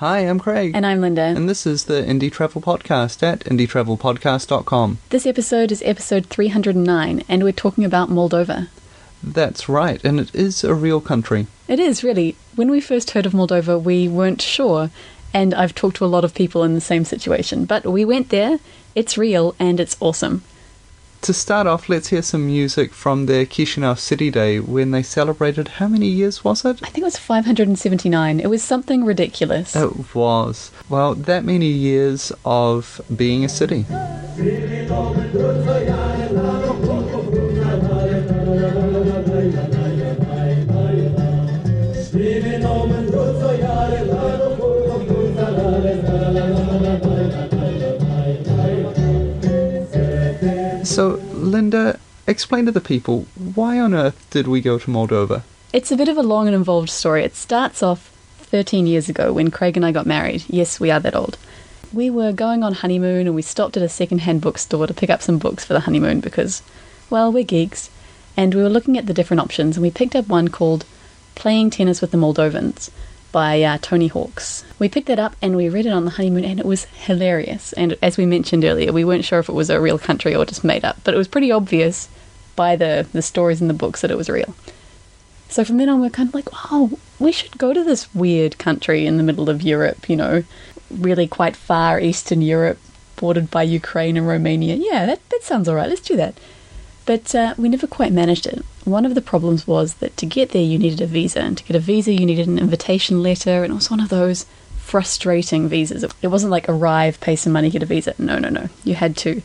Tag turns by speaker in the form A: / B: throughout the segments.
A: Hi, I'm Craig.
B: And I'm Linda.
A: And this is the Indie Travel Podcast at indietravelpodcast.com.
B: This episode is episode 309, and we're talking about Moldova.
A: That's right, and it is a real country.
B: It is, really. When we first heard of Moldova, we weren't sure, and I've talked to a lot of people in the same situation. But we went there, it's real, and it's awesome.
A: To start off, let's hear some music from their Chisinau City Day when they celebrated how many years was it?
B: I think it was 579. It was something ridiculous.
A: It was. Well, that many years of being a city. So, Linda, explain to the people why on earth did we go to Moldova?
B: It's a bit of a long and involved story. It starts off 13 years ago when Craig and I got married. Yes, we are that old. We were going on honeymoon and we stopped at a second-hand bookstore to pick up some books for the honeymoon because, well, we're geeks. And we were looking at the different options and we picked up one called Playing Tennis with the Moldovans by uh, Tony Hawks. We picked that up and we read it on the honeymoon, and it was hilarious. And as we mentioned earlier, we weren't sure if it was a real country or just made up, but it was pretty obvious by the, the stories in the books that it was real. So from then on, we're kind of like, oh, we should go to this weird country in the middle of Europe, you know, really quite far eastern Europe, bordered by Ukraine and Romania. Yeah, that, that sounds all right. Let's do that. But uh, we never quite managed it. One of the problems was that to get there, you needed a visa, and to get a visa, you needed an invitation letter, and it was one of those frustrating visas. It wasn't like arrive, pay some money, get a visa. No, no, no. You had to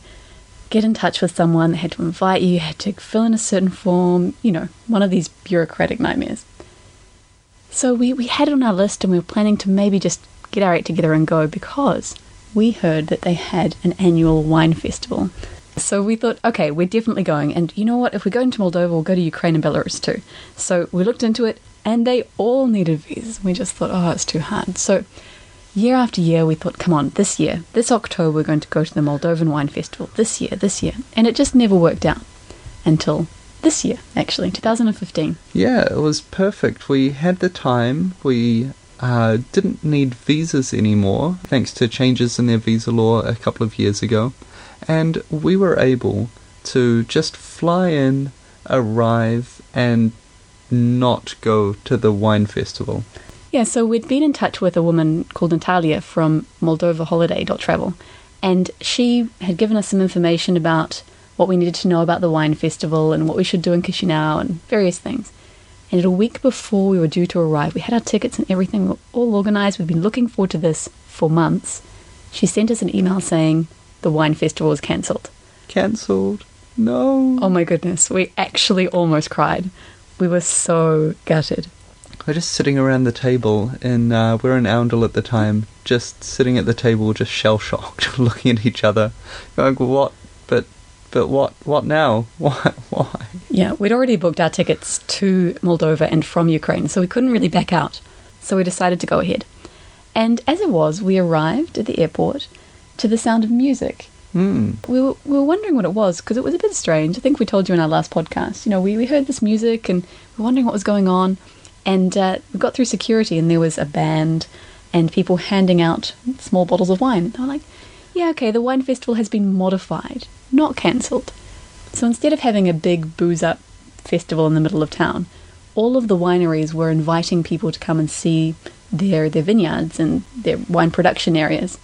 B: get in touch with someone, they had to invite you, you had to fill in a certain form, you know, one of these bureaucratic nightmares. So we, we had it on our list and we were planning to maybe just get our act together and go because we heard that they had an annual wine festival so we thought, okay, we're definitely going. And you know what? If we go into Moldova, we'll go to Ukraine and Belarus too. So we looked into it, and they all needed visas. We just thought, oh, it's too hard. So year after year, we thought, come on, this year, this October, we're going to go to the Moldovan Wine Festival. This year, this year. And it just never worked out until this year, actually, 2015.
A: Yeah, it was perfect. We had the time. We uh, didn't need visas anymore, thanks to changes in their visa law a couple of years ago and we were able to just fly in, arrive, and not go to the wine festival.
B: Yeah, so we'd been in touch with a woman called Natalia from MoldovaHoliday.travel, and she had given us some information about what we needed to know about the wine festival and what we should do in Chisinau and various things. And a week before we were due to arrive, we had our tickets and everything, we all organized. We'd been looking forward to this for months. She sent us an email saying, the wine festival was cancelled.
A: Cancelled? No.
B: Oh my goodness, we actually almost cried. We were so gutted.
A: We're just sitting around the table, and uh, we're in Oundle at the time, just sitting at the table, just shell shocked, looking at each other, going, "What? But, but what? What now? Why? Why?"
B: Yeah, we'd already booked our tickets to Moldova and from Ukraine, so we couldn't really back out. So we decided to go ahead. And as it was, we arrived at the airport to the sound of music.
A: Mm.
B: We, were, we were wondering what it was because it was a bit strange. I think we told you in our last podcast. You know, we, we heard this music and we were wondering what was going on. And uh, we got through security and there was a band and people handing out small bottles of wine. They were like, yeah, okay, the wine festival has been modified, not cancelled. So instead of having a big booze up festival in the middle of town, all of the wineries were inviting people to come and see their, their vineyards and their wine production areas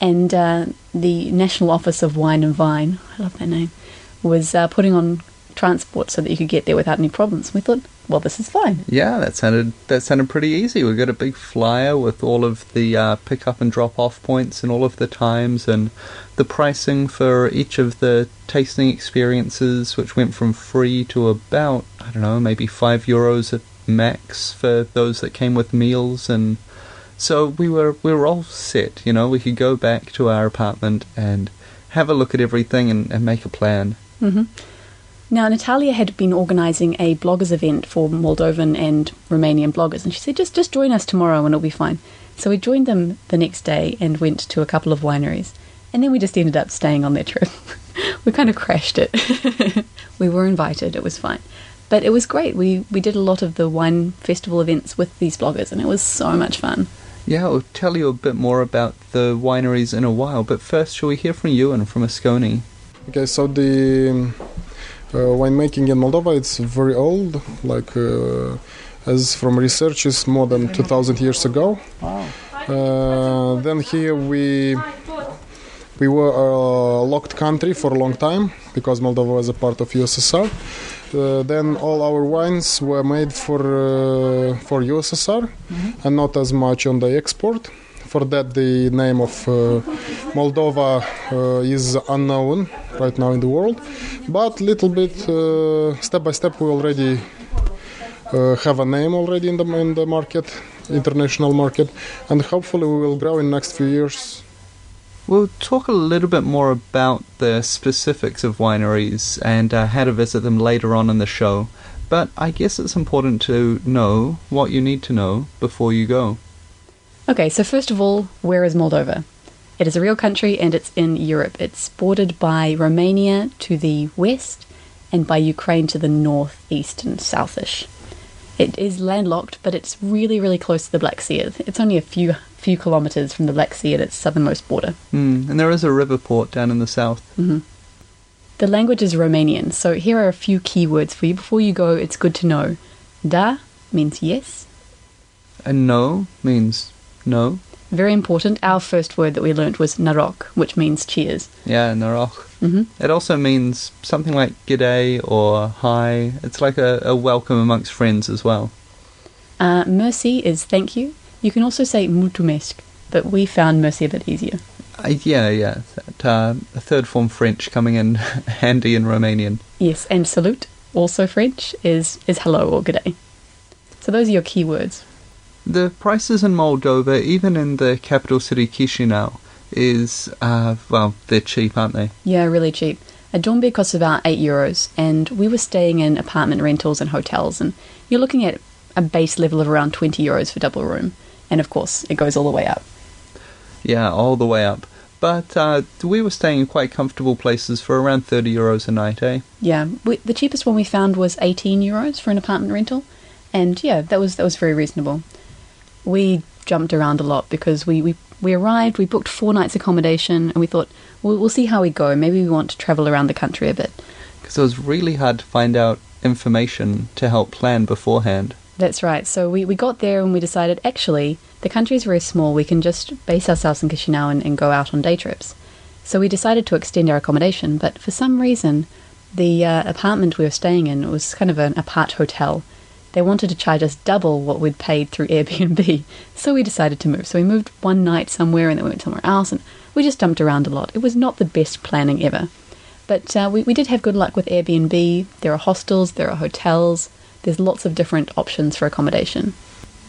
B: and uh, the National Office of Wine and Vine, I love that name, was uh, putting on transport so that you could get there without any problems. We thought, well, this is fine.
A: Yeah, that sounded that sounded pretty easy. We got a big flyer with all of the uh, pick up and drop off points and all of the times and the pricing for each of the tasting experiences, which went from free to about I don't know, maybe five euros at max for those that came with meals and so we were we were all set, you know. We could go back to our apartment and have a look at everything and, and make a plan.
B: Mm-hmm. Now, Natalia had been organising a bloggers event for Moldovan and Romanian bloggers, and she said, "Just just join us tomorrow, and it'll be fine." So we joined them the next day and went to a couple of wineries, and then we just ended up staying on their trip. we kind of crashed it. we were invited; it was fine, but it was great. We we did a lot of the wine festival events with these bloggers, and it was so much fun.
A: Yeah, I'll tell you a bit more about the wineries in a while, but first, shall we hear from Ewan from Asconi?
C: Okay, so the um, uh, winemaking in Moldova it's very old, like uh, as from research is more than 2000 years ago.
A: Wow.
C: Uh, then here we we were a locked country for a long time because Moldova was a part of USSR. Uh, then all our wines were made for uh, for USSR and not as much on the export. For that, the name of uh, Moldova uh, is unknown right now in the world, but little bit uh, step by step we already uh, have a name already in the in the market, international market, and hopefully we will grow in next few years.
A: We'll talk a little bit more about the specifics of wineries and uh, how to visit them later on in the show, but I guess it's important to know what you need to know before you go.
B: Okay, so first of all, where is Moldova? It is a real country and it's in Europe. It's bordered by Romania to the west and by Ukraine to the north, east, and southish. It is landlocked, but it's really, really close to the Black Sea. It's only a few few kilometers from the Black Sea at its southernmost border.
A: Mm, and there is a river port down in the south.
B: The language is Romanian, so here are a few key words for you. Before you go, it's good to know. Da means yes.
A: And no means no.
B: Very important. Our first word that we learnt was noroc, which means cheers.
A: Yeah, noroc.
B: hmm
A: It also means something like g'day or hi. It's like a, a welcome amongst friends as well.
B: Uh, merci is thank you. You can also say mulțumesc, but we found merci a bit easier.
A: Uh, yeah, yeah. That, uh, a third form French coming in handy in Romanian.
B: Yes, and salute, also French, is, is hello or good day. So those are your keywords.
A: The prices in Moldova, even in the capital city Chisinau, is, uh, well, they're cheap, aren't they?
B: Yeah, really cheap. A dorm bed costs about 8 euros, and we were staying in apartment rentals and hotels, and you're looking at a base level of around 20 euros for double room. And of course, it goes all the way up.
A: Yeah, all the way up. But uh, we were staying in quite comfortable places for around 30 euros a night, eh?
B: Yeah, we, the cheapest one we found was 18 euros for an apartment rental, and yeah, that was that was very reasonable. We jumped around a lot because we, we, we arrived, we booked four nights accommodation, and we thought, we'll, we'll see how we go. Maybe we want to travel around the country a bit.
A: Because it was really hard to find out information to help plan beforehand.
B: That's right. So we, we got there and we decided actually the country is very small. We can just base ourselves in Chisinau and, and go out on day trips. So we decided to extend our accommodation, but for some reason, the uh, apartment we were staying in was kind of an apart hotel. They wanted to charge us double what we'd paid through Airbnb, so we decided to move. So we moved one night somewhere and then we went somewhere else, and we just dumped around a lot. It was not the best planning ever. But uh, we, we did have good luck with Airbnb. There are hostels, there are hotels, there's lots of different options for accommodation.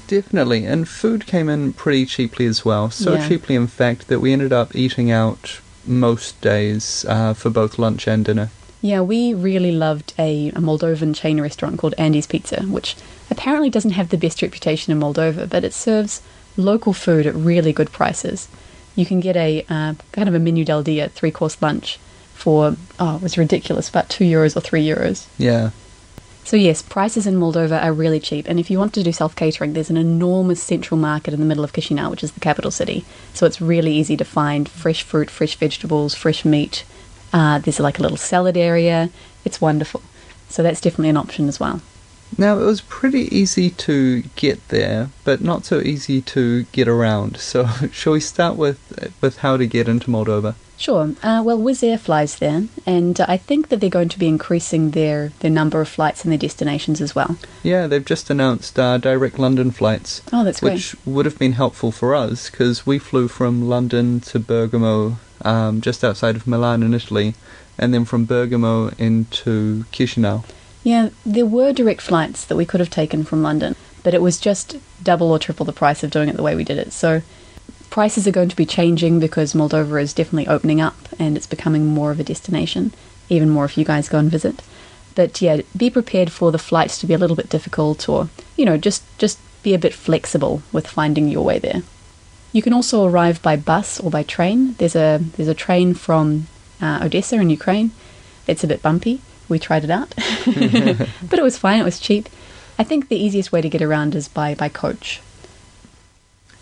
A: Definitely, and food came in pretty cheaply as well. So
B: Yeah.
A: cheaply, in fact, that we ended up eating out most days uh, for both lunch and dinner.
B: Yeah, we really loved a, a Moldovan chain restaurant called Andy's Pizza, which apparently doesn't have the best reputation in Moldova, but it serves local food at really good prices. You can get a uh, kind of a menu del dia three course lunch for oh, it was ridiculous, about two euros or three euros.
A: Yeah,
B: So yes, prices in Moldova are really cheap, and if you want to do self catering, there's an enormous central market in the middle of Chisinau, which is the capital city. So it's really easy to find fresh fruit, fresh vegetables, fresh meat. Uh, there's like a little salad area. It's wonderful. So that's definitely an option as well.
A: Now, it was pretty easy to get there, but not so easy to get around. So, shall we start with with how to get into Moldova?
B: Sure. Uh, well, Wizz Air flies there, and uh, I think that they're going to be increasing their, their number of flights and their destinations as well.
A: Yeah, they've just announced uh, direct London flights,
B: Oh, that's great.
A: which would have been helpful for us because we flew from London to Bergamo, um, just outside of Milan in Italy, and then from Bergamo into Chisinau.
B: Yeah, there were direct flights that we could have taken from London, but it was just double or triple the price of doing it the way we did it. So prices are going to be changing because Moldova is definitely opening up and it's becoming more of a destination, even more if you guys go and visit. But yeah, be prepared for the flights to be a little bit difficult or, you know, just just be a bit flexible with finding your way there. You can also arrive by bus or by train. There's a there's a train from uh, Odessa in Ukraine. It's a bit bumpy. We tried it out, but it was fine. It was cheap. I think the easiest way to get around is by by coach.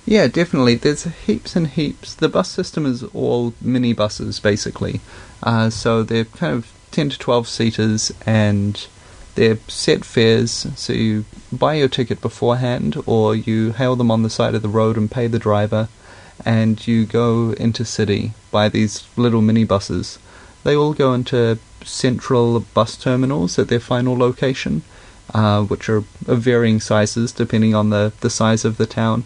A: Yeah, definitely. There's heaps and heaps. The bus system is all mini buses, basically. Uh, so they're kind of 10 to 12 seaters and they're set fares. So you buy your ticket beforehand or you hail them on the side of the road and pay the driver. And you go into city by these little mini buses. They all go into central bus terminals at their final location, uh, which are of varying sizes depending on the, the size of the town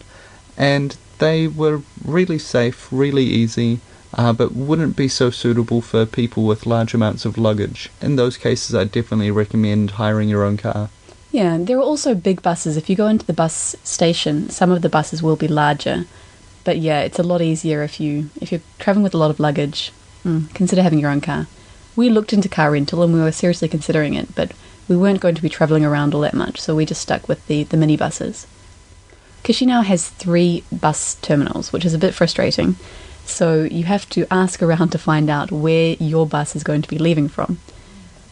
A: and they were really safe, really easy, uh, but wouldn't be so suitable for people with large amounts of luggage. In those cases, I definitely recommend hiring your own car.
B: Yeah, there are also big buses. If you go into the bus station, some of the buses will be larger. But yeah, it's a lot easier if you if you're traveling with a lot of luggage. Mm, consider having your own car. We looked into car rental and we were seriously considering it, but we weren't going to be traveling around all that much, so we just stuck with the, the mini buses. Chisinau has three bus terminals, which is a bit frustrating. So you have to ask around to find out where your bus is going to be leaving from.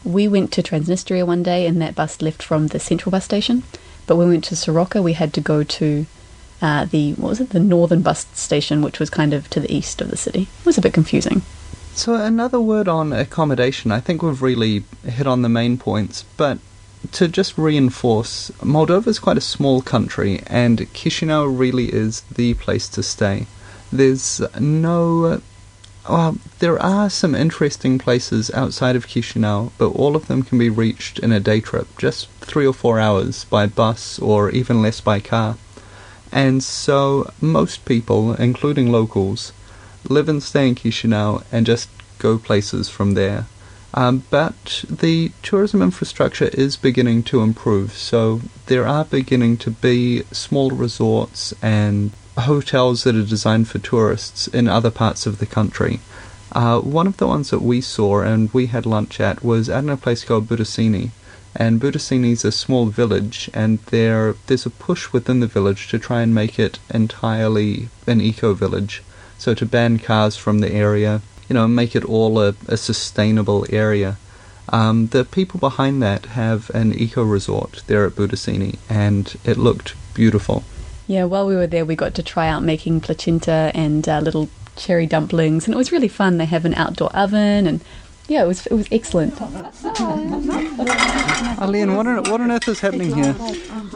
B: We went to Transnistria one day, and that bus left from the central bus station. But when we went to Soroca, we had to go to uh, the what was it, the northern bus station, which was kind of to the east of the city. It was a bit confusing.
A: So another word on accommodation. I think we've really hit on the main points, but to just reinforce, Moldova is quite a small country, and Chisinau really is the place to stay. There's no. Well, there are some interesting places outside of Chisinau, but all of them can be reached in a day trip, just three or four hours by bus or even less by car. And so most people, including locals, live and stay in Chisinau and just go places from there. Um, but the tourism infrastructure is beginning to improve, so there are beginning to be small resorts and hotels that are designed for tourists in other parts of the country. Uh, one of the ones that we saw and we had lunch at was at a place called Butuceni. And Butuceni is a small village, and there there's a push within the village to try and make it entirely an eco village. So to ban cars from the area, you know, make it all a, a sustainable area. Um, the people behind that have an eco resort there at Butuceni, and it looked beautiful.
B: Yeah, while we were there, we got to try out making placinta and uh, little cherry dumplings, and it was really fun. They have an outdoor oven, and yeah, it was it was excellent.
A: Aline, what on, what on earth is happening here?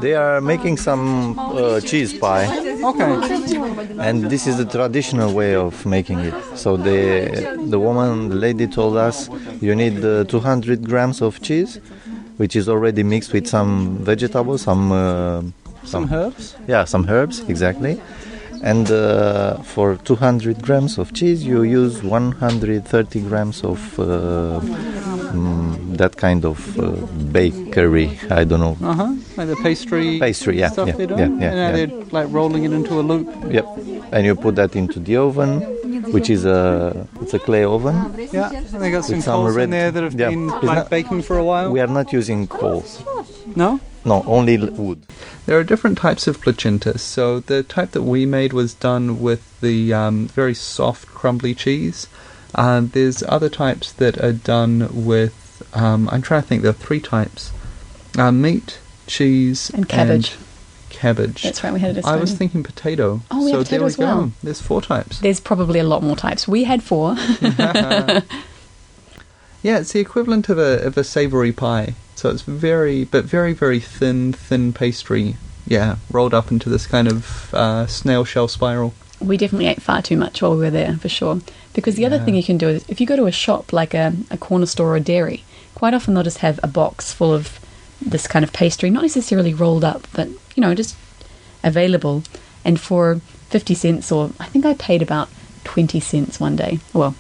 D: They are making some uh, cheese pie.
A: Okay.
D: And this is the traditional way of making it. So the the woman, the lady told us you need uh, 200 grams of cheese, which is already mixed with some vegetables, some uh,
A: some herbs.
D: Yeah, some herbs exactly. And uh, for 200 grams of cheese, you use 130 grams of uh, mm, that kind of uh, bakery. I don't know.
A: Uh huh. Like the pastry.
D: Pastry, yeah,
A: Stuff
D: yeah,
A: they're
D: yeah, yeah,
A: and
D: yeah.
A: they're like rolling it into a loop.
D: Yep. And you put that into the oven, which is a it's a clay oven.
A: Yeah. And they got some coals in there that have
D: yeah.
A: been like
D: not-
A: baking for a while.
D: We are not using coals.
A: No.
D: No, only wood.
A: There are different types of placinta. So the type that we made was done with the um, very soft, crumbly cheese. Uh, there's other types that are done with. Um, I'm trying to think. There are three types: uh, meat, cheese,
B: And cabbage.
A: cabbage.
B: That's right, we had it.
A: I was thinking potato.
B: Oh, we
A: so
B: have
A: there
B: potato
A: we
B: as well.
A: go. There's four types.
B: There's probably a lot more types. We had four.
A: Yeah, it's the equivalent of a of a savoury pie. So it's very, but very, very thin, thin pastry. Yeah, rolled up into this kind of uh, snail shell spiral.
B: we definitely ate far too much while we were there, for sure. Because the other thing you can do is if you go to a shop like a, a corner store or a dairy, quite often they'll just have a box full of this kind of pastry, not necessarily rolled up, but you know, just available. And for 50 cents, or I think I paid about 20 cents one day. Well,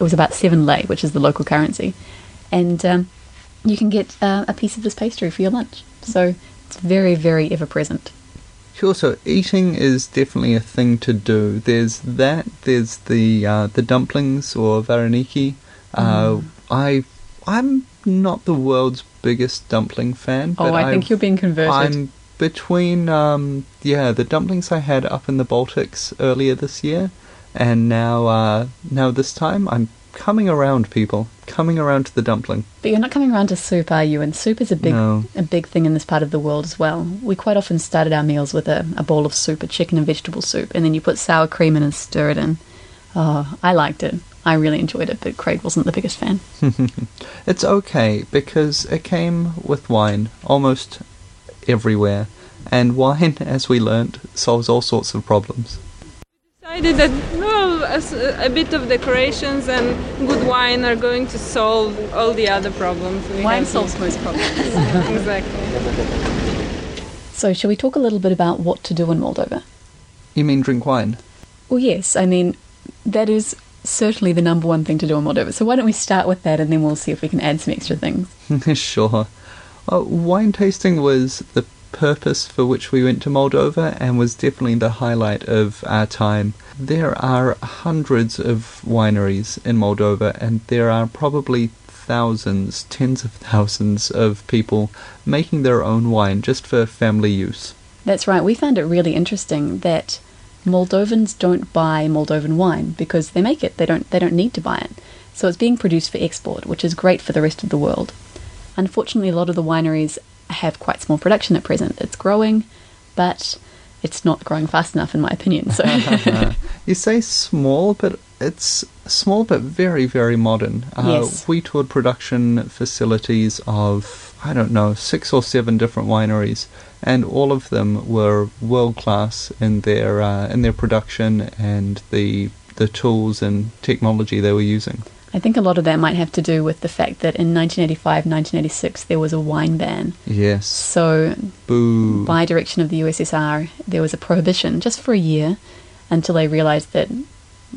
B: it was about seven lei, which is the local currency. And um, you can get uh, a piece of this pastry for your lunch. So it's very, very ever present.
A: Sure. So eating is definitely a thing to do. There's that. There's the uh, the dumplings or vareniki. Uh, I I'm not the world's biggest dumpling fan.
B: Oh,
A: but
B: I think you're being converted.
A: I'm between um yeah the dumplings I had up in the Baltics earlier this year, and now uh now this time I'm coming around. People coming around to the dumpling.
B: But you're not coming around to soup, are you? And soup is a big
A: No.
B: a big thing in this part of the world as well. We quite often started our meals with a, a bowl of soup, a chicken and vegetable soup, and then you put sour cream in and stir it in. Oh, I liked it. I really enjoyed it, but Craig wasn't the biggest fan.
A: It's okay because it came with wine almost everywhere, and wine, as we learnt, solves all sorts of problems.
E: decided that well, as a, a bit of decorations and good wine are going to solve all the other problems. we
B: Wine
E: have
B: solves most problems.
E: exactly.
B: so, shall we talk a little bit about what to do in Moldova?
A: You mean drink wine?
B: Well, yes. I mean, that is certainly the number one thing to do in Moldova. So why don't we start with that, and then we'll see if we can add some extra things.
A: sure. Uh, wine tasting was the purpose for which we went to Moldova and was definitely the highlight of our time. There are hundreds of wineries in Moldova, and there are probably thousands, tens of thousands of people making their own wine just for family use.
B: That's right. We found it really interesting that Moldovans don't buy Moldovan wine because they make it. They don't. They don't need to buy it. So it's being produced for export, which is great for the rest of the world. Unfortunately, a lot of the wineries have quite small production at present. It's growing, but it's not growing fast enough, in my opinion. So
A: you say small, but it's small but very, very modern. Uh,
B: Yes.
A: We toured production facilities of, I don't know, six or seven different wineries, and all of them were world class in their uh, in their production and the the tools and technology they were using.
B: I think a lot of that might have to do with the fact that in 1985, 1986, there was a wine ban.
A: Yes.
B: So
A: Boo.
B: by direction of the USSR, there was a prohibition just for a year until they realized that,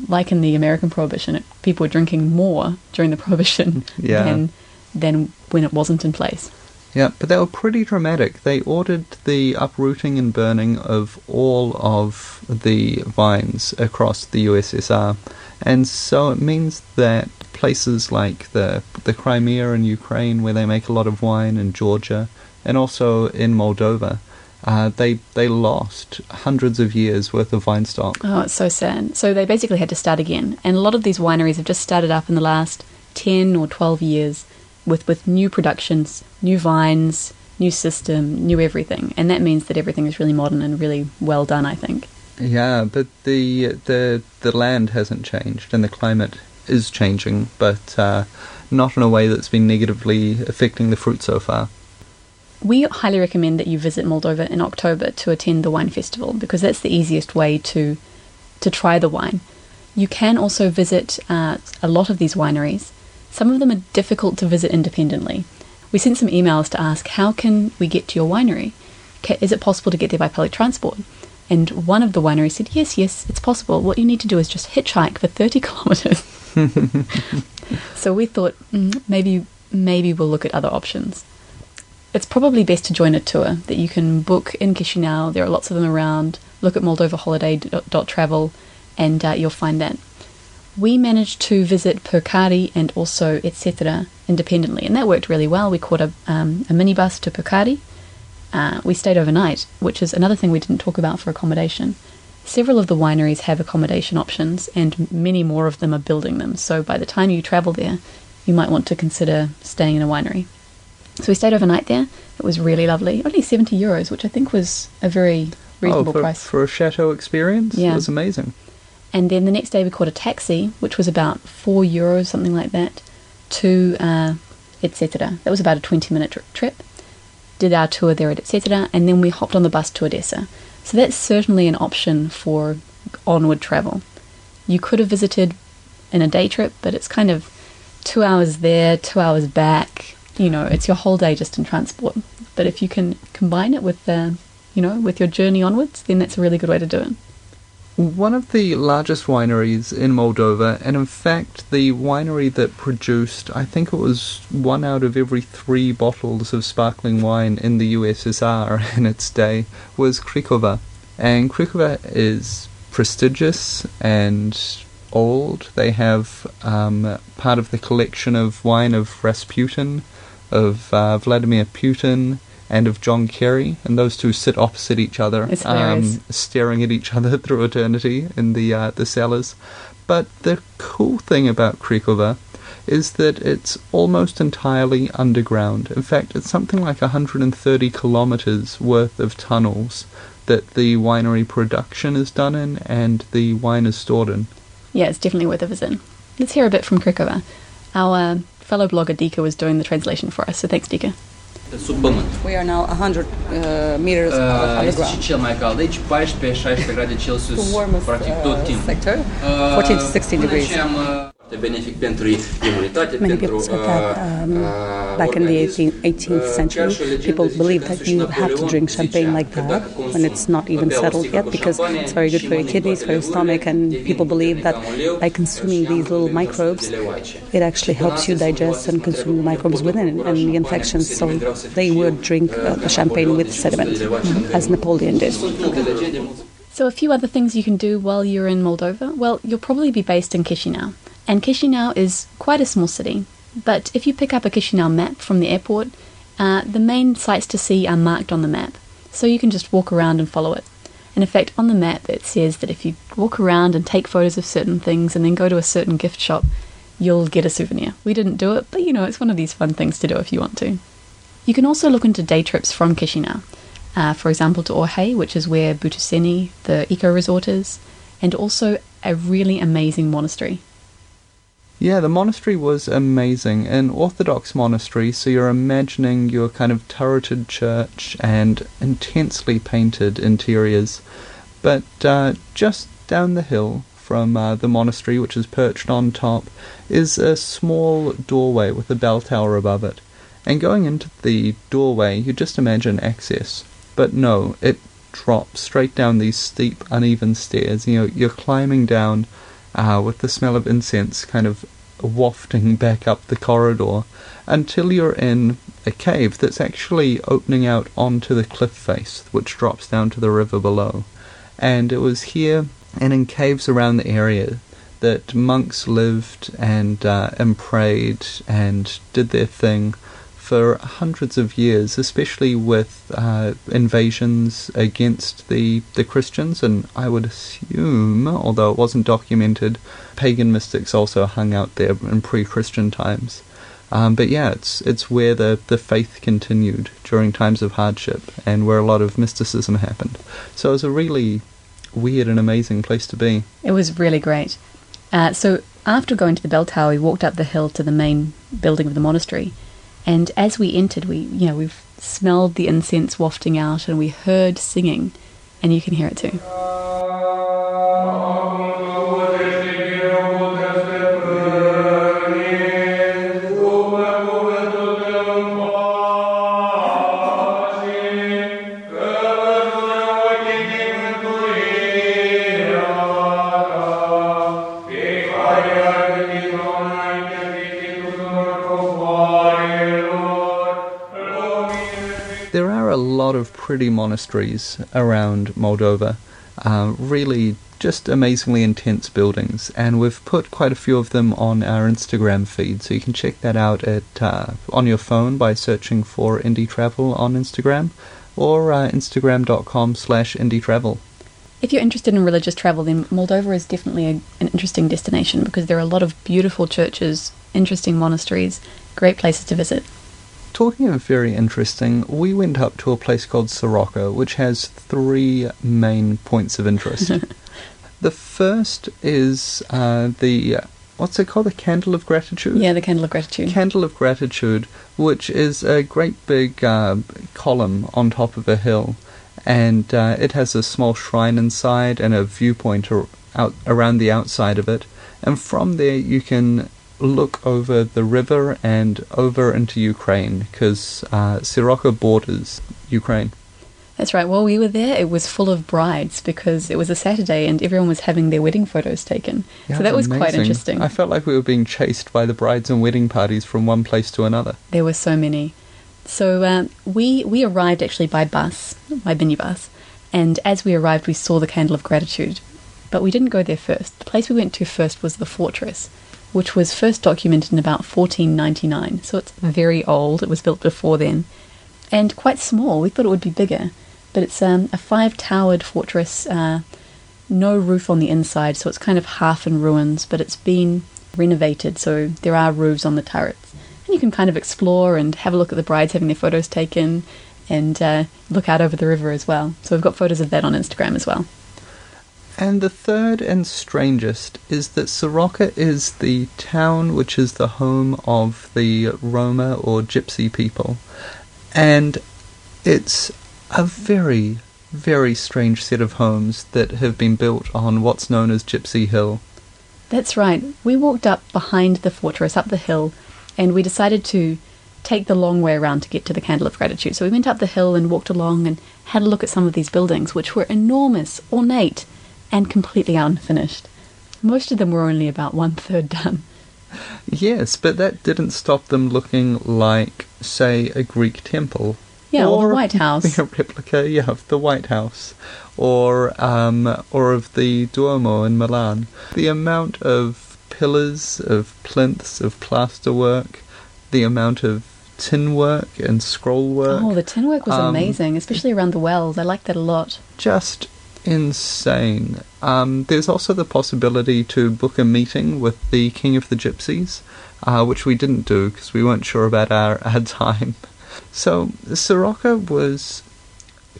B: like in the American prohibition, it, people were drinking more during the prohibition
A: Yeah.
B: than, than when it wasn't in place.
A: Yeah, but they were pretty dramatic. They ordered the uprooting and burning of all of the vines across the USSR, and so it means that places like the the Crimea and Ukraine, where they make a lot of wine, and Georgia, and also in Moldova, uh, they they lost hundreds of years worth of vine stock.
B: Oh, it's so sad. So they basically had to start again. And a lot of these wineries have just started up in the last 10 or 12 years with, with new productions, new vines, new system, new everything. And that means that everything is really modern and really well done, I think.
A: Yeah, but the the the land hasn't changed, and the climate is changing, but uh, not in a way that's been negatively affecting the fruit so far.
B: We highly recommend that you visit Moldova in October to attend the wine festival because that's the easiest way to to try the wine. You can also visit uh, a lot of these wineries. Some of them are difficult to visit independently. We sent some emails to ask how can we get to your winery? Is it possible to get there by public transport? And one of the wineries said, yes, yes, it's possible. What you need to do is just hitchhike for 30 kilometers. so we thought mm, maybe maybe we'll look at other options it's probably best to join a tour that you can book in Chisinau. There are lots of them around. Look at moldovaholiday.travel and uh, you'll find that. We managed to visit Purcari and also Et Cetera independently, and that worked really well. We caught a, um, a minibus to Purcari. Uh, we stayed overnight, which is another thing we didn't talk about for accommodation. Several of the wineries have accommodation options, and many more of them are building them. So by the time you travel there, you might want to consider staying in a winery. So we stayed overnight there. It was really lovely. Only 70 euros, which I think was a very reasonable
A: oh, for,
B: price.
A: for a chateau experience,
B: Yeah.
A: it was amazing.
B: And then the next day we caught a taxi, which was about 4 euros, something like that, to uh, Et Cetera That was about a 20 minute tri- trip. Did our tour there at Et Cetera And then we hopped on the bus to Odessa. So that's certainly an option for onward travel. You could have visited in a day trip, but it's kind of two hours there, two hours back. You know, it's your whole day just in transport. But if you can combine it with the, you know, with your journey onwards, then that's a really good way to do it.
A: One of the largest wineries in Moldova, and in fact, the winery that produced, I think it was one out of every three bottles of sparkling wine in the USSR in its day, was Cricova. And Cricova is prestigious and old. They have um, part of the collection of wine of Rasputin, of uh, Vladimir Putin, and of John Kerry, and those two sit opposite each other, um, staring at each other through eternity in the uh, the cellars. But the cool thing about Cricova is that it's almost entirely underground. In fact, it's something like 130 kilometers worth of tunnels that the winery production is done in and the wine is stored in.
B: Yeah, it's definitely worth a visit. Let's hear a bit from Cricova. Our uh, fellow blogger Dika was doing the translation for us, so thanks, Dika.
F: Sub pământ.
G: We are now 100 uh, meters
F: Uh, este
G: underground.
F: și cel mai cald. Aici 14-16 grade Celsius,
G: The warmest
F: practic tot
G: uh,
F: timpul.
G: sector,
F: Uh,
G: 14 to 16
F: până
G: degrees.
F: ce am, uh, de benefic pentru imunitate,
H: Many
F: pentru
H: people said that um,
F: uh,
H: back in the 18th, 18th
F: Uh,
H: century,
F: chiar și o legendă
H: people believed that you have to drink champagne like that
F: dacă
H: when it's not even settled yet because it's very good for your kidneys, for your stomach, and people
F: devine
H: believe that
F: ca un leu
H: by consuming these little microbes, it actually helps you digest and consume the microbes within and the infections. So they would drink uh, the champagne with sediment, as Napoleon did.
F: Sunt multe legende, mulți
B: So, a few other things you can do while you're in Moldova. Well, you'll probably be based in Chisinau, and Chisinau is quite a small city. But if you pick up a Chisinau map from the airport, uh, the main sites to see are marked on the map, so you can just walk around and follow it. In fact, on the map, it says that if you walk around and take photos of certain things and then go to a certain gift shop, you'll get a souvenir. We didn't do it, but you know, it's one of these fun things to do if you want to. You can also look into day trips from Chisinau. Uh, for example, to Orhei, which is where Butuceni, the eco resort, is, and also a really amazing monastery.
A: Yeah, the monastery was amazing. An Orthodox monastery, so you're imagining your kind of turreted church and intensely painted interiors. But uh, just down the hill from uh, the monastery, which is perched on top, is a small doorway with a bell tower above it. And going into the doorway, you just imagine access. But no, it drops straight down these steep, uneven stairs. You know, you're climbing down uh, with the smell of incense kind of wafting back up the corridor until you're in a cave that's actually opening out onto the cliff face, which drops down to the river below. And it was here and in caves around the area that monks lived and uh, and prayed and did their thing for hundreds of years, especially with uh, invasions against the, the Christians, and I would assume, although it wasn't documented, pagan mystics also hung out there in pre-Christian times. Um, but yeah, it's it's where the, the faith continued during times of hardship, and where a lot of mysticism happened. So it was a really weird and amazing place to be.
B: It was really great. Uh, so after going to the bell tower, we walked up the hill to the main building of the monastery, and as we entered, we you know we smelled the incense wafting out, and we heard singing, and you can hear it too.
A: Oh, 130 monasteries around Moldova. Uh, really just amazingly intense buildings, and we've put quite a few of them on our Instagram feed, so you can check that out at uh, on your phone by searching for Indie Travel on Instagram or uh, instagram.com slash indie travel.
B: If you're interested in religious travel, then Moldova is definitely a, an interesting destination because there are a lot of beautiful churches, interesting monasteries, great places to visit.
A: Talking of very interesting, we went up to a place called Soroca, which has three main points of interest. the first is uh, the what's it called? The Candle of Gratitude.
B: Yeah, the Candle of Gratitude.
A: Candle of Gratitude, which is a great big uh, column on top of a hill, and uh, it has a small shrine inside and a viewpoint ar- out around the outside of it, and from there you can look over the river and over into Ukraine because uh, borders Ukraine.
B: That's right. While we were there, it was full of brides because it was a Saturday and everyone was having their wedding photos taken.
A: Yeah,
B: so that was quite interesting.
A: I felt like we were being chased by the brides and wedding parties from one place to another.
B: There were so many. So uh, we we arrived actually by bus, by minibus, and as we arrived, we saw the Candle of Gratitude, but we didn't go there first. The place we went to first was the fortress, which was first documented in about 1499. So it's very old. It was built before then, and quite small. We thought it would be bigger, but it's um, a five-towered fortress. Uh, no roof on the inside, so it's kind of half in ruins, but it's been renovated, so there are roofs on the turrets. And you can kind of explore and have a look at the brides having their photos taken and uh, look out over the river as well. So we've got photos of that on Instagram as well.
A: And the third and strangest is that Soroca is the town which is the home of the Roma or Gypsy people. And it's a very, very strange set of homes that have been built on what's known as Gypsy Hill.
B: That's right. We walked up behind the fortress, up the hill, and we decided to take the long way around to get to the Candle of Gratitude. So we went up the hill and walked along and had a look at some of these buildings, which were enormous, ornate, and completely unfinished. Most of them were only about one third done.
A: Yes, but that didn't stop them looking like, say, a Greek temple.
B: Yeah, or, the White House.
A: A replica, yeah, of the White House, or um, or of the Duomo in Milan. The amount of pillars, of plinths, of plasterwork, the amount of tin work and scroll work.
B: Oh, the tin work was
A: Um,
B: amazing, especially around the wells. I liked that a lot.
A: just insane. Um, there's also the possibility to book a meeting with the King of the Gypsies, uh, which we didn't do because we weren't sure about our, our time. So, Soroca was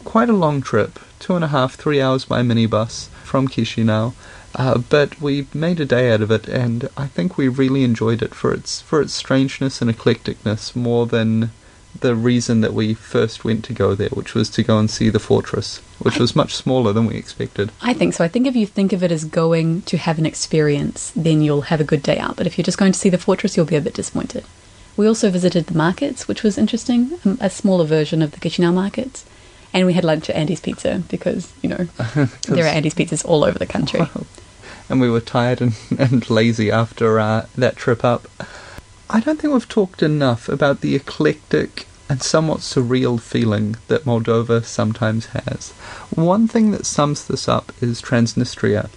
A: quite a long trip two and a half, three hours by minibus from Chisinau. Uh, but we made a day out of it, and I think we really enjoyed it for its for its strangeness and eclecticness more than the reason that we first went to go there, which was to go and see the fortress, which was much smaller than we expected.
B: I think so. I think if you think of it as going to have an experience, then you'll have a good day out. But if you're just going to see the fortress, you'll be a bit disappointed. We also visited the markets, which was interesting, um, a smaller version of the Chisinau markets. And we had lunch at Andy's Pizza because, you know, there are Andy's Pizzas all over the country.
A: and we were tired and, and lazy after uh, that trip up. I don't think we've talked enough about the eclectic and somewhat surreal feeling that Moldova sometimes has. One thing that sums this up is Transnistria.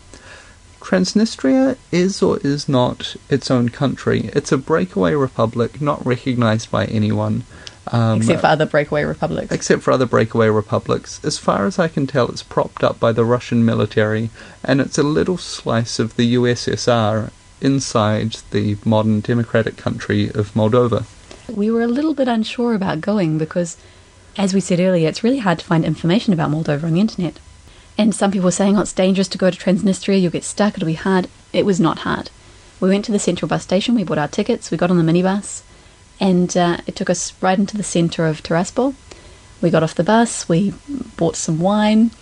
A: Transnistria is or is not its own country. It's a breakaway republic not recognized by anyone. Um,
B: Except for other breakaway republics.
A: except for other breakaway republics. As far as I can tell, it's propped up by the Russian military, and it's a little slice of the USSR inside the modern democratic country of Moldova.
B: We were a little bit unsure about going because, as we said earlier, it's really hard to find information about Moldova on the internet. And some people were saying, oh, it's dangerous to go to Transnistria, you'll get stuck, it'll be hard. It was not hard. We went to the central bus station, we bought our tickets, we got on the minibus, and uh, it took us right into the centre of Tiraspol. We got off the bus, we bought some wine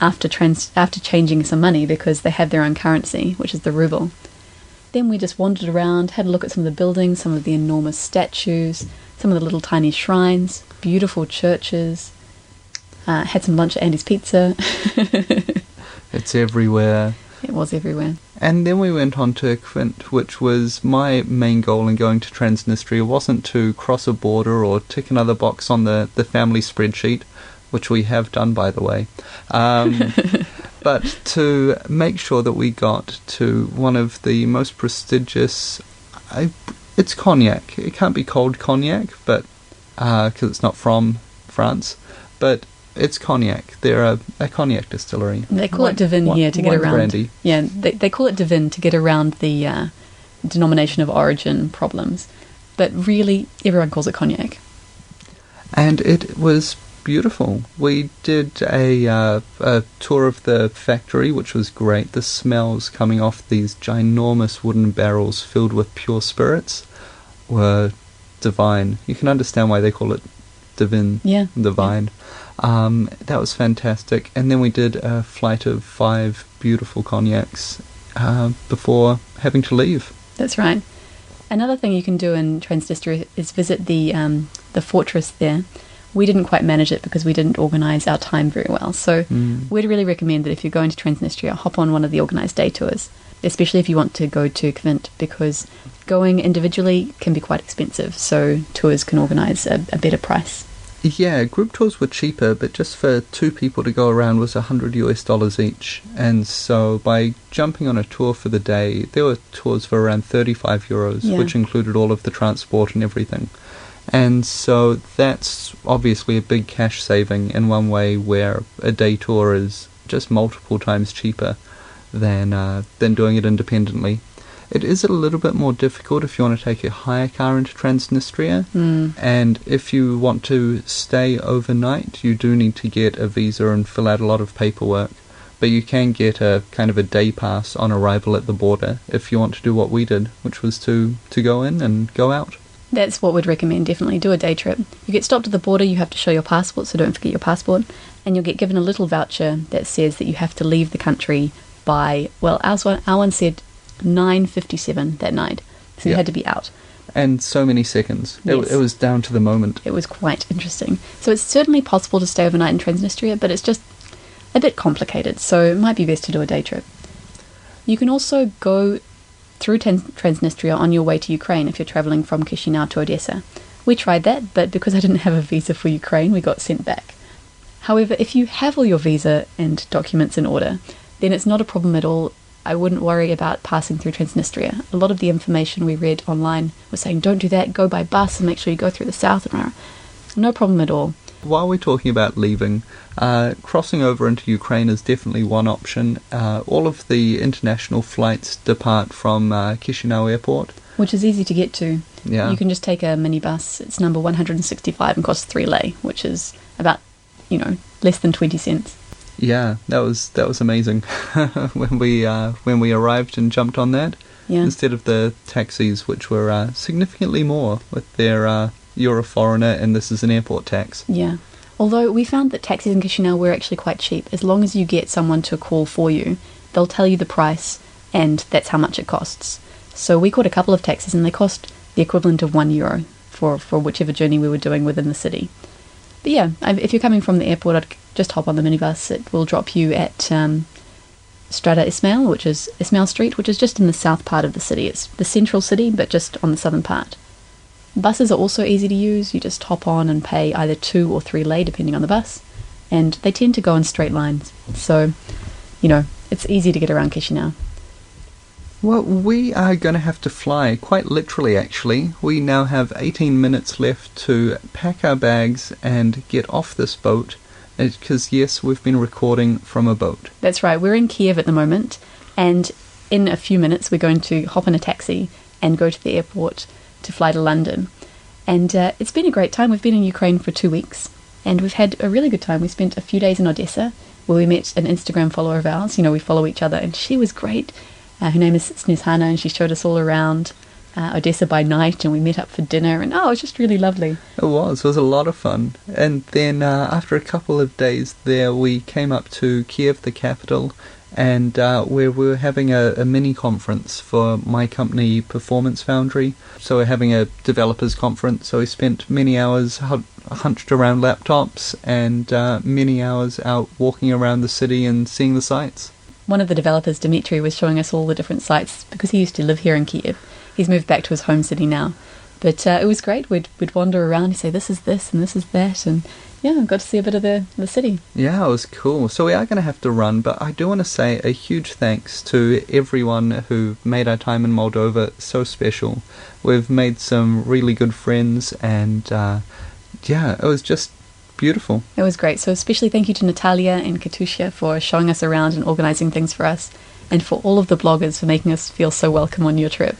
B: after, trans- after changing some money because they have their own currency, which is the ruble. Then we just wandered around, had a look at some of the buildings, some of the enormous statues, some of the little tiny shrines, beautiful churches. Uh, had some lunch at Andy's Pizza.
A: It's everywhere.
B: it was everywhere.
A: And then we went on to Kvint, which was my main goal in going to Transnistria wasn't to cross a border or tick another box on the, the family spreadsheet, which we have done, by the way, um, but to make sure that we got to one of the most prestigious. I, it's cognac. It can't be called cognac, but because it's not from France, but it's cognac. They're a, a cognac distillery.
B: They call
A: White-
B: it Divin
A: white-
B: here to get around.
A: brandy.
B: Yeah, they, they call it Divin to get around the uh, denomination of origin problems. But really, everyone calls it cognac.
A: and it was beautiful. We did a, uh, a tour of the factory, which was great. The smells coming off these ginormous wooden barrels filled with pure spirits were divine. You can understand why they call it divin,
B: Yeah.
A: divine. Um, that was fantastic. And then we did a flight of five beautiful cognacs uh, before having to leave.
B: That's right. Another thing you can do in Transnistria is visit the um, the fortress there. We didn't quite manage it because we didn't organise our time very well. So
A: Mm.
B: we'd really recommend that if you're going to Transnistria, hop on one of the organised day tours, especially if you want to go to Kvint, because going individually can be quite expensive. So tours can organise a, a better price.
A: Yeah, group tours were cheaper, but just for two people to go around was a hundred US dollars each. And so by jumping on a tour for the day, there were tours for around thirty-five euros,
B: Yeah.
A: which included all of the transport and everything. And so that's obviously a big cash saving in one way, where a day tour is just multiple times cheaper than uh, than doing it independently. It is a little bit more difficult if you want to take a hire car into Transnistria.
B: Mm.
A: And if you want to stay overnight, you do need to get a visa and fill out a lot of paperwork. But you can get a kind of a day pass on arrival at the border if you want to do what we did, which was to, to go in and go out.
B: That's what we'd recommend. Definitely do a day trip. You get stopped at the border, you have to show your passport, so don't forget your passport. And you'll get given a little voucher that says that you have to leave the country by, well, ours one, our one said 9.57 that night. So you had to be out.
A: And so many seconds. It, it was down to the moment.
B: It was quite interesting. So it's certainly possible to stay overnight in Transnistria, but it's just a bit complicated, so it might be best to do a day trip. You can also go through Transnistria on your way to Ukraine if you're traveling from Chisinau to Odessa. We tried that, but because I didn't have a visa for Ukraine, we got sent back. However, if you have all your visa and documents in order, then it's not a problem at all. I wouldn't worry about passing through Transnistria. A lot of the information we read online was saying, don't do that, go by bus and make sure you go through the south. and rah, rah." No problem at all.
A: While we're talking about leaving, uh, crossing over into Ukraine is definitely one option. Uh, all of the international flights depart from uh, Chisinau Airport.
B: Which is easy to get to.
A: Yeah.
B: You can just take a minibus. It's number 165 and costs 3 lei, which is about, you know, less than 20 cents.
A: Yeah, that was that was amazing when we uh, when we arrived and jumped on that
B: Yeah.
A: instead of the taxis, which were uh, significantly more with their uh, you're a foreigner and this is an airport tax.
B: Yeah. Although we found that taxis in Chisinau were actually quite cheap. As long as you get someone to call for you, they'll tell you the price and that's how much it costs. So we caught a couple of taxis and they cost the equivalent of one euro for, for whichever journey we were doing within the city. But yeah, if you're coming from the airport, I'd just hop on the minibus. It will drop you at um, Strada Ismail, which is Ismail Street, which is just in the south part of the city. It's the central city, but just on the southern part. Buses are also easy to use. You just hop on and pay either two or three lei, depending on the bus, and they tend to go in straight lines. So, you know, it's easy to get around Chisinau.
A: Well, we are going to have to fly, quite literally actually. We now have 18 minutes left to pack our bags and get off this boat, eh, because yes, we've been recording from a boat.
B: That's right. We're in Kiev at the moment, and in a few minutes we're going to hop in a taxi and go to the airport to fly to London. And uh, it's been a great time. We've been in Ukraine for two weeks, and we've had a really good time. We spent a few days in Odessa, where we met an Instagram follower of ours. You know, we follow each other, and she was great. Uh, her name is Snezhana, and she showed us all around uh, Odessa by night, and we met up for dinner, and oh, it was just really lovely.
A: It was. It was a lot of fun. And then uh, after a couple of days there, we came up to Kiev, the capital, and uh, were having a, a mini conference for my company, Performance Foundry. So we're having a developers conference. So we spent many hours hu- hunched around laptops and uh, many hours out walking around the city and seeing the sights.
B: one of the developers, Dimitri, was showing us all the different sites because he used to live here in Kiev. He's moved back to his home city now. But uh, it was great. We'd, we'd wander around and say, this is this and this is that. And yeah, got to see a bit of the, the city.
A: Yeah, it was cool. So we are going to have to run, but I do want to say a huge thanks to everyone who made our time in Moldova so special. We've made some really good friends, and uh, yeah, it was just beautiful.
B: It was great. So especially thank you to Natalia and Katusha for showing us around and organising things for us. And for all of the bloggers for making us feel so welcome on your trip.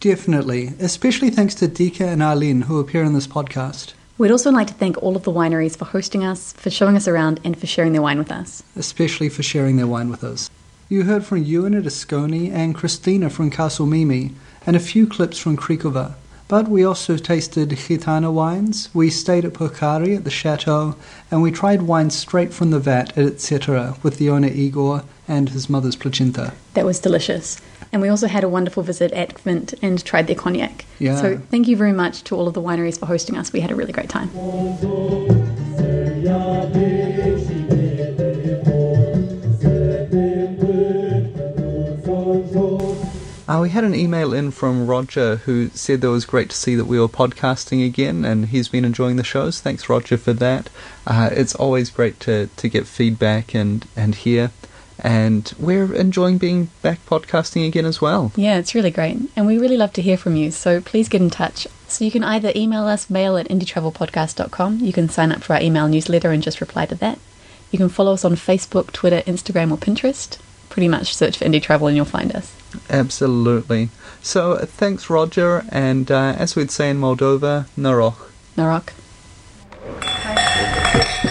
I: Definitely, especially thanks to Dika and Arlene who appear in this podcast,
B: We'd also like to thank all of the wineries for hosting us, for showing us around, and for sharing their wine with us.
I: especially for sharing their wine with us. You heard from Ewan at Asconi and Christina from Castel Mimi, and a few clips from Cricova. But we also tasted Gitana wines, we stayed at Purcari at the chateau, and we tried wines straight from the vat at Et Cetera with the owner Igor and his mother's placinta.
B: That was delicious. And we also had a wonderful visit at Kvint and tried their cognac.
I: Yeah.
B: So thank you very much to all of the wineries for hosting us. We had a really great time.
A: Uh, we had an email in from Roger who said that it was great to see that we were podcasting again, and he's been enjoying the shows. Thanks, Roger, for that. Uh, it's always great to, to get feedback and, and hear, and we're enjoying being back podcasting again as well.
B: Yeah, it's really great. And we really love to hear from you. So please get in touch. So you can either email us, mail at indietravelpodcast.com. You can sign up for our email newsletter and just reply to that. You can follow us on Facebook, Twitter, Instagram, or Pinterest. Pretty much search for Indie Travel and you'll find us.
A: Absolutely. So uh, thanks, Roger, and uh, as we'd say in Moldova, Noroc.
B: Noroc.